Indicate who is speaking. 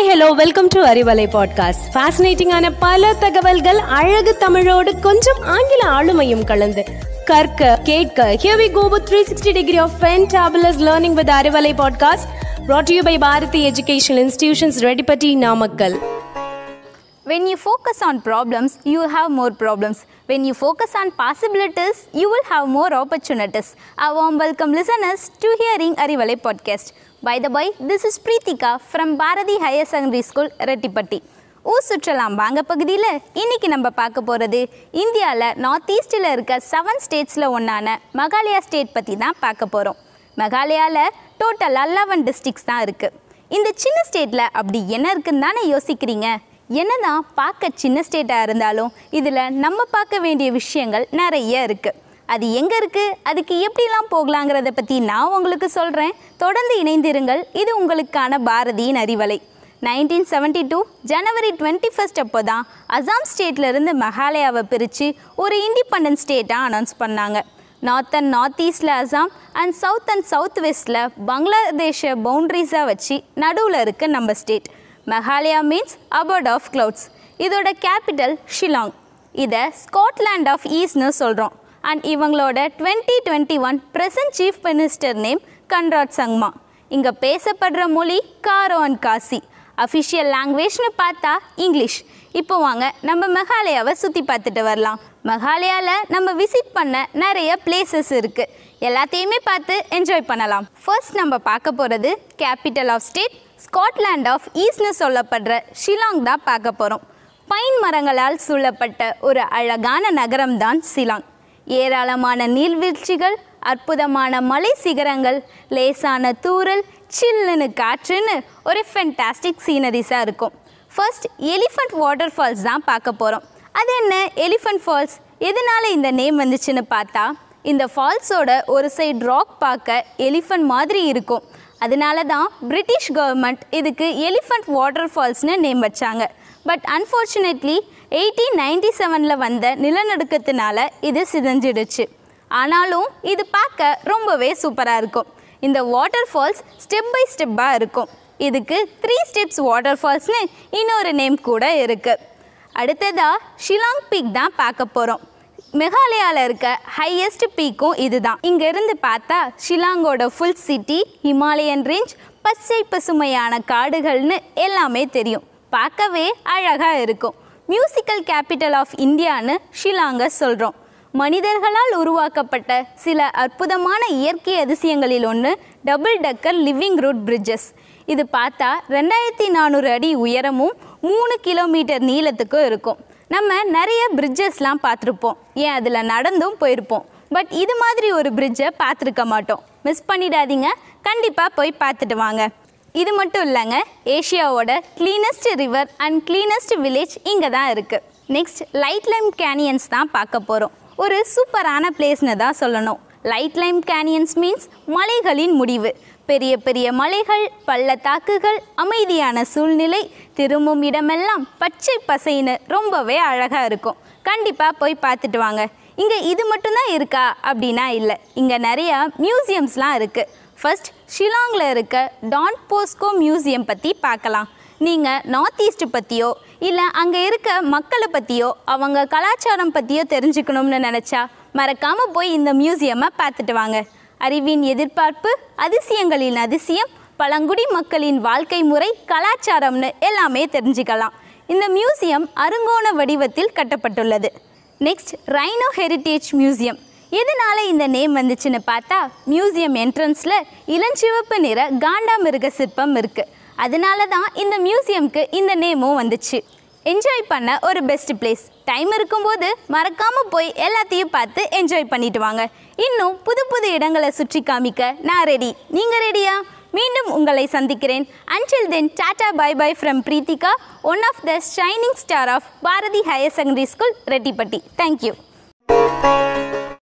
Speaker 1: Hi hello welcome to Arivalai podcast ஃபேசினேட்டிங்கான பல தகவல்கள் அழகு தமிழோடு கொஞ்சம் ஆங்கில ஆளுமையும் கலந்து கற்க கேட்க here we go with 360 degree of fantabulous learning with Arivalai podcast brought to you by Bharathi educational institutions Reddipatti Namakkal
Speaker 2: When you focus on problems, you will have more problems. When you focus on possibilities, you will have more opportunities. A warm welcome, listeners, to hearing Arivalai podcast. By the by this is Preethika from Bharathi higher secondary school Reddipatti ஊர் சுற்றலாம் வாங்க பகுதியில் இன்னைக்கு நம்ம பார்க்க போகிறது இந்தியாவில் north ஈஸ்டில் இருக்க செவன் ஸ்டேட்ஸில் ஒன்றான மகாலயா ஸ்டேட் பற்றி தான் பார்க்க போகிறோம் மெகாலயாவில் டோட்டலாக லெவன் டிஸ்ட்ரிக்ஸ் தான் இருக்குது இந்த சின்ன ஸ்டேட்டில் அப்படி என்ன இருக்குன்னு தானே யோசிக்கிறீங்க? என்னதான் பார்க்க சின்ன ஸ்டேட்டாக இருந்தாலும் இதில் நம்ம பார்க்க வேண்டிய விஷயங்கள் நிறைய இருக்குது அது எங்கே இருக்குது அதுக்கு எப்படிலாம் போகலாங்கிறத பற்றி நான் உங்களுக்கு சொல்கிறேன் தொடர்ந்து இணைந்திருங்கள். இது உங்களுக்கான பாரதியின் Arivalai. Nineteen seventy two January twenty first அப்போ தான் அசாம் ஸ்டேட்லேருந்து மெகாலயாவை பிரித்து ஒரு இண்டிபெண்டன்ட் ஸ்டேட்டாக அனௌன்ஸ் பண்ணாங்க. நார்த் அண்ட் நார்த் ஈஸ்டில் Assam and south and south வெஸ்டில் பங்களாதேஷை பவுண்ட்ரிஸாக வச்சு நடுவில் இருக்க நம்ம state Meghalaya means abode of clouds இதோட கேபிட்டல் ஷிலாங் இதை ஸ்காட்லாண்ட் ஆஃப் ஈஸ்ட்னு சொல்கிறோம் அண்ட் இவங்களோட twenty twenty one present chief minister name Conrad Sangma இங்கே பேசப்படுற மொழி காரோ அண்ட் காசி. அஃபிஷியல் லாங்குவேஜ்னு பார்த்தா இங்கிலீஷ். இப்போ வாங்க நம்ம மெகாலயாவை சுற்றி பார்த்துட்டு வரலாம். மெகாலயாவில் நம்ம விசிட் பண்ண நிறைய பிளேசஸ் இருக்குது எல்லாத்தையுமே பார்த்து என்ஜாய் பண்ணலாம். ஃபர்ஸ்ட் நம்ம பார்க்க போகிறது capital of state Scotland of ஈஸ்ட்னு சொல்லப்படுற ஷிலாங் தான் பார்க்க போகிறோம் பைன் மரங்களால் சூழப்பட்ட ஒரு அழகான நகரம் தான் சிலாங் ஏராளமான நீர்வீழ்ச்சிகள் அற்புதமான மலை சிகரங்கள் லேசான தூறல் சில்லுன்னு காற்றுன்னு ஒரு ஃபென்டாஸ்டிக் சீனரிஸாக இருக்கும். ஃபர்ஸ்ட் எலிஃபண்ட் வாட்டர் ஃபால்ஸ் தான் பார்க்க போகிறோம் அது என்ன? எலிஃபண்ட் ஃபால்ஸ் எதனால இந்த நேம் வந்துச்சுன்னு பார்த்தா இந்த ஃபால்ஸோட ஒரு சைடு ராக் பார்க்க எலிஃபண்ட் மாதிரி இருக்கும். அதனால தான் பிரிட்டிஷ் கவர்மெண்ட் இதுக்கு எலிஃபண்ட் வாட்டர் ஃபால்ஸ்னு நேம் வச்சாங்க. பட் அன்ஃபார்ச்சுனேட்லி எயிட்டீன் நைன்டி செவனில் வந்த நிலநடுக்கத்தினால இது சிதஞ்சிடுச்சு. ஆனாலும் இது பார்க்க ரொம்பவே சூப்பராக இருக்கும். இந்த வாட்டர் ஃபால்ஸ் ஸ்டெப் பை ஸ்டெப்பாக இருக்கும். இதுக்கு த்ரீ ஸ்டெப்ஸ் வாட்டர் ஃபால்ஸ்னு இன்னொரு நேம் கூட இருக்குது அடுத்ததாக ஷிலாங் பீக் தான் பார்க்க போகிறோம் மெகாலயாவில் இருக்க ஹையஸ்ட் பீக்கும் இதுதான். இங்கேருந்து பார்த்தா ஷிலாங்கோட ஃபுல் சிட்டி ஹிமாலயன் ரேஞ்ச் பச்சை பசுமையான காடுகள்னு எல்லாமே தெரியும். பார்க்கவே அழகாக இருக்கும். மியூசிக்கல் கேபிட்டல் ஆஃப் இந்தியான்னு ஷிலாங்கை சொல்கிறோம் மனிதர்களால் உருவாக்கப்பட்ட சில அற்புதமான இயற்கை அதிசயங்களில் ஒன்று double decker living root bridges இது பார்த்தா ரெண்டாயிரத்தி நானூறு அடி உயரமும் மூணு கிலோமீட்டர் நீளத்துக்கும் இருக்கும். நம்ம நிறைய பிரிட்ஜஸ்லாம் பார்த்துருப்போம். ஏன் அதில் நடந்தும் போயிருப்போம். பட் இது மாதிரி ஒரு பிரிட்ஜை பார்த்துருக்க மாட்டோம். மிஸ் பண்ணிடாதீங்க. கண்டிப்பாக போய் பார்த்துட்டு வாங்க. இது மட்டும் இல்லைங்க ஏஷியாவோட cleanest river and cleanest village இங்கே தான் இருக்குது நெக்ஸ்ட் லைட் லைம் கேனியன்ஸ் தான் பார்க்க போகிறோம் ஒரு சூப்பரான பிளேஸ்னு தான் சொல்லணும். லைட் லைம் கேனியன்ஸ் மீன்ஸ் மலைகளின் முடிவு. பெரிய பெரிய மலைகள் பள்ளத்தாக்குகள் அமைதியான சூழ்நிலை திரும்பும் இடமெல்லாம் பச்சை பசைன்னு ரொம்பவே அழகாக இருக்கும். கண்டிப்பாக போய் பார்த்துட்டு வாங்க. இங்கே இது மட்டும்தான் இருக்கா? அப்படின்னா இல்லை. இங்கே நிறையா மியூசியம்ஸ்லாம் இருக்குது ஃபர்ஸ்ட் ஷிலாங்கில் இருக்க டான் போஸ்கோ மியூசியம் பற்றி பார்க்கலாம். நீங்கள் நார்த் ஈஸ்ட் பற்றியோ இல்லை அங்கே இருக்க மக்களை பற்றியோ அவங்க கலாச்சாரம் பற்றியோ தெரிஞ்சுக்கணும்னு நினச்சா மறக்காமல் போய் இந்த மியூசியமை பார்த்துட்டு வாங்க. அறிவின் எதிர்பார்ப்பு அதிசயங்களின் அதிசயம் பழங்குடி மக்களின் வாழ்க்கை முறை கலாச்சாரம்னு எல்லாமே தெரிஞ்சுக்கலாம். இந்த மியூசியம் அருங்கோண வடிவத்தில் கட்டப்பட்டுள்ளது. நெக்ஸ்ட் ரைனோ ஹெரிட்டேஜ் மியூசியம் எதனால இந்த நேம் வந்துச்சுன்னு பார்த்தா மியூசியம் என்ட்ரன்ஸில் இளஞ்சிவப்பு நிற காண்டாமிருக சிற்பம் இருக்குது அதனால தான் இந்த மியூசியம்க்கு இந்த நேமும் வந்துச்சு. என்ஜாய் பண்ண ஒரு பெஸ்ட் பிளேஸ் டைம் இருக்கும்போது மறக்காமல் போய் எல்லாத்தையும் பார்த்து என்ஜாய் பண்ணிட்டு வாங்க. இன்னும் புது புது இடங்களை சுற்றி காமிக்க நான் ரெடி நீங்கள் ரெடியா மீண்டும் உங்களை சந்திக்கிறேன். Until then tata bye bye from Preethika one of the shining star of Bharathi higher secondary school Reddipatti. Thank you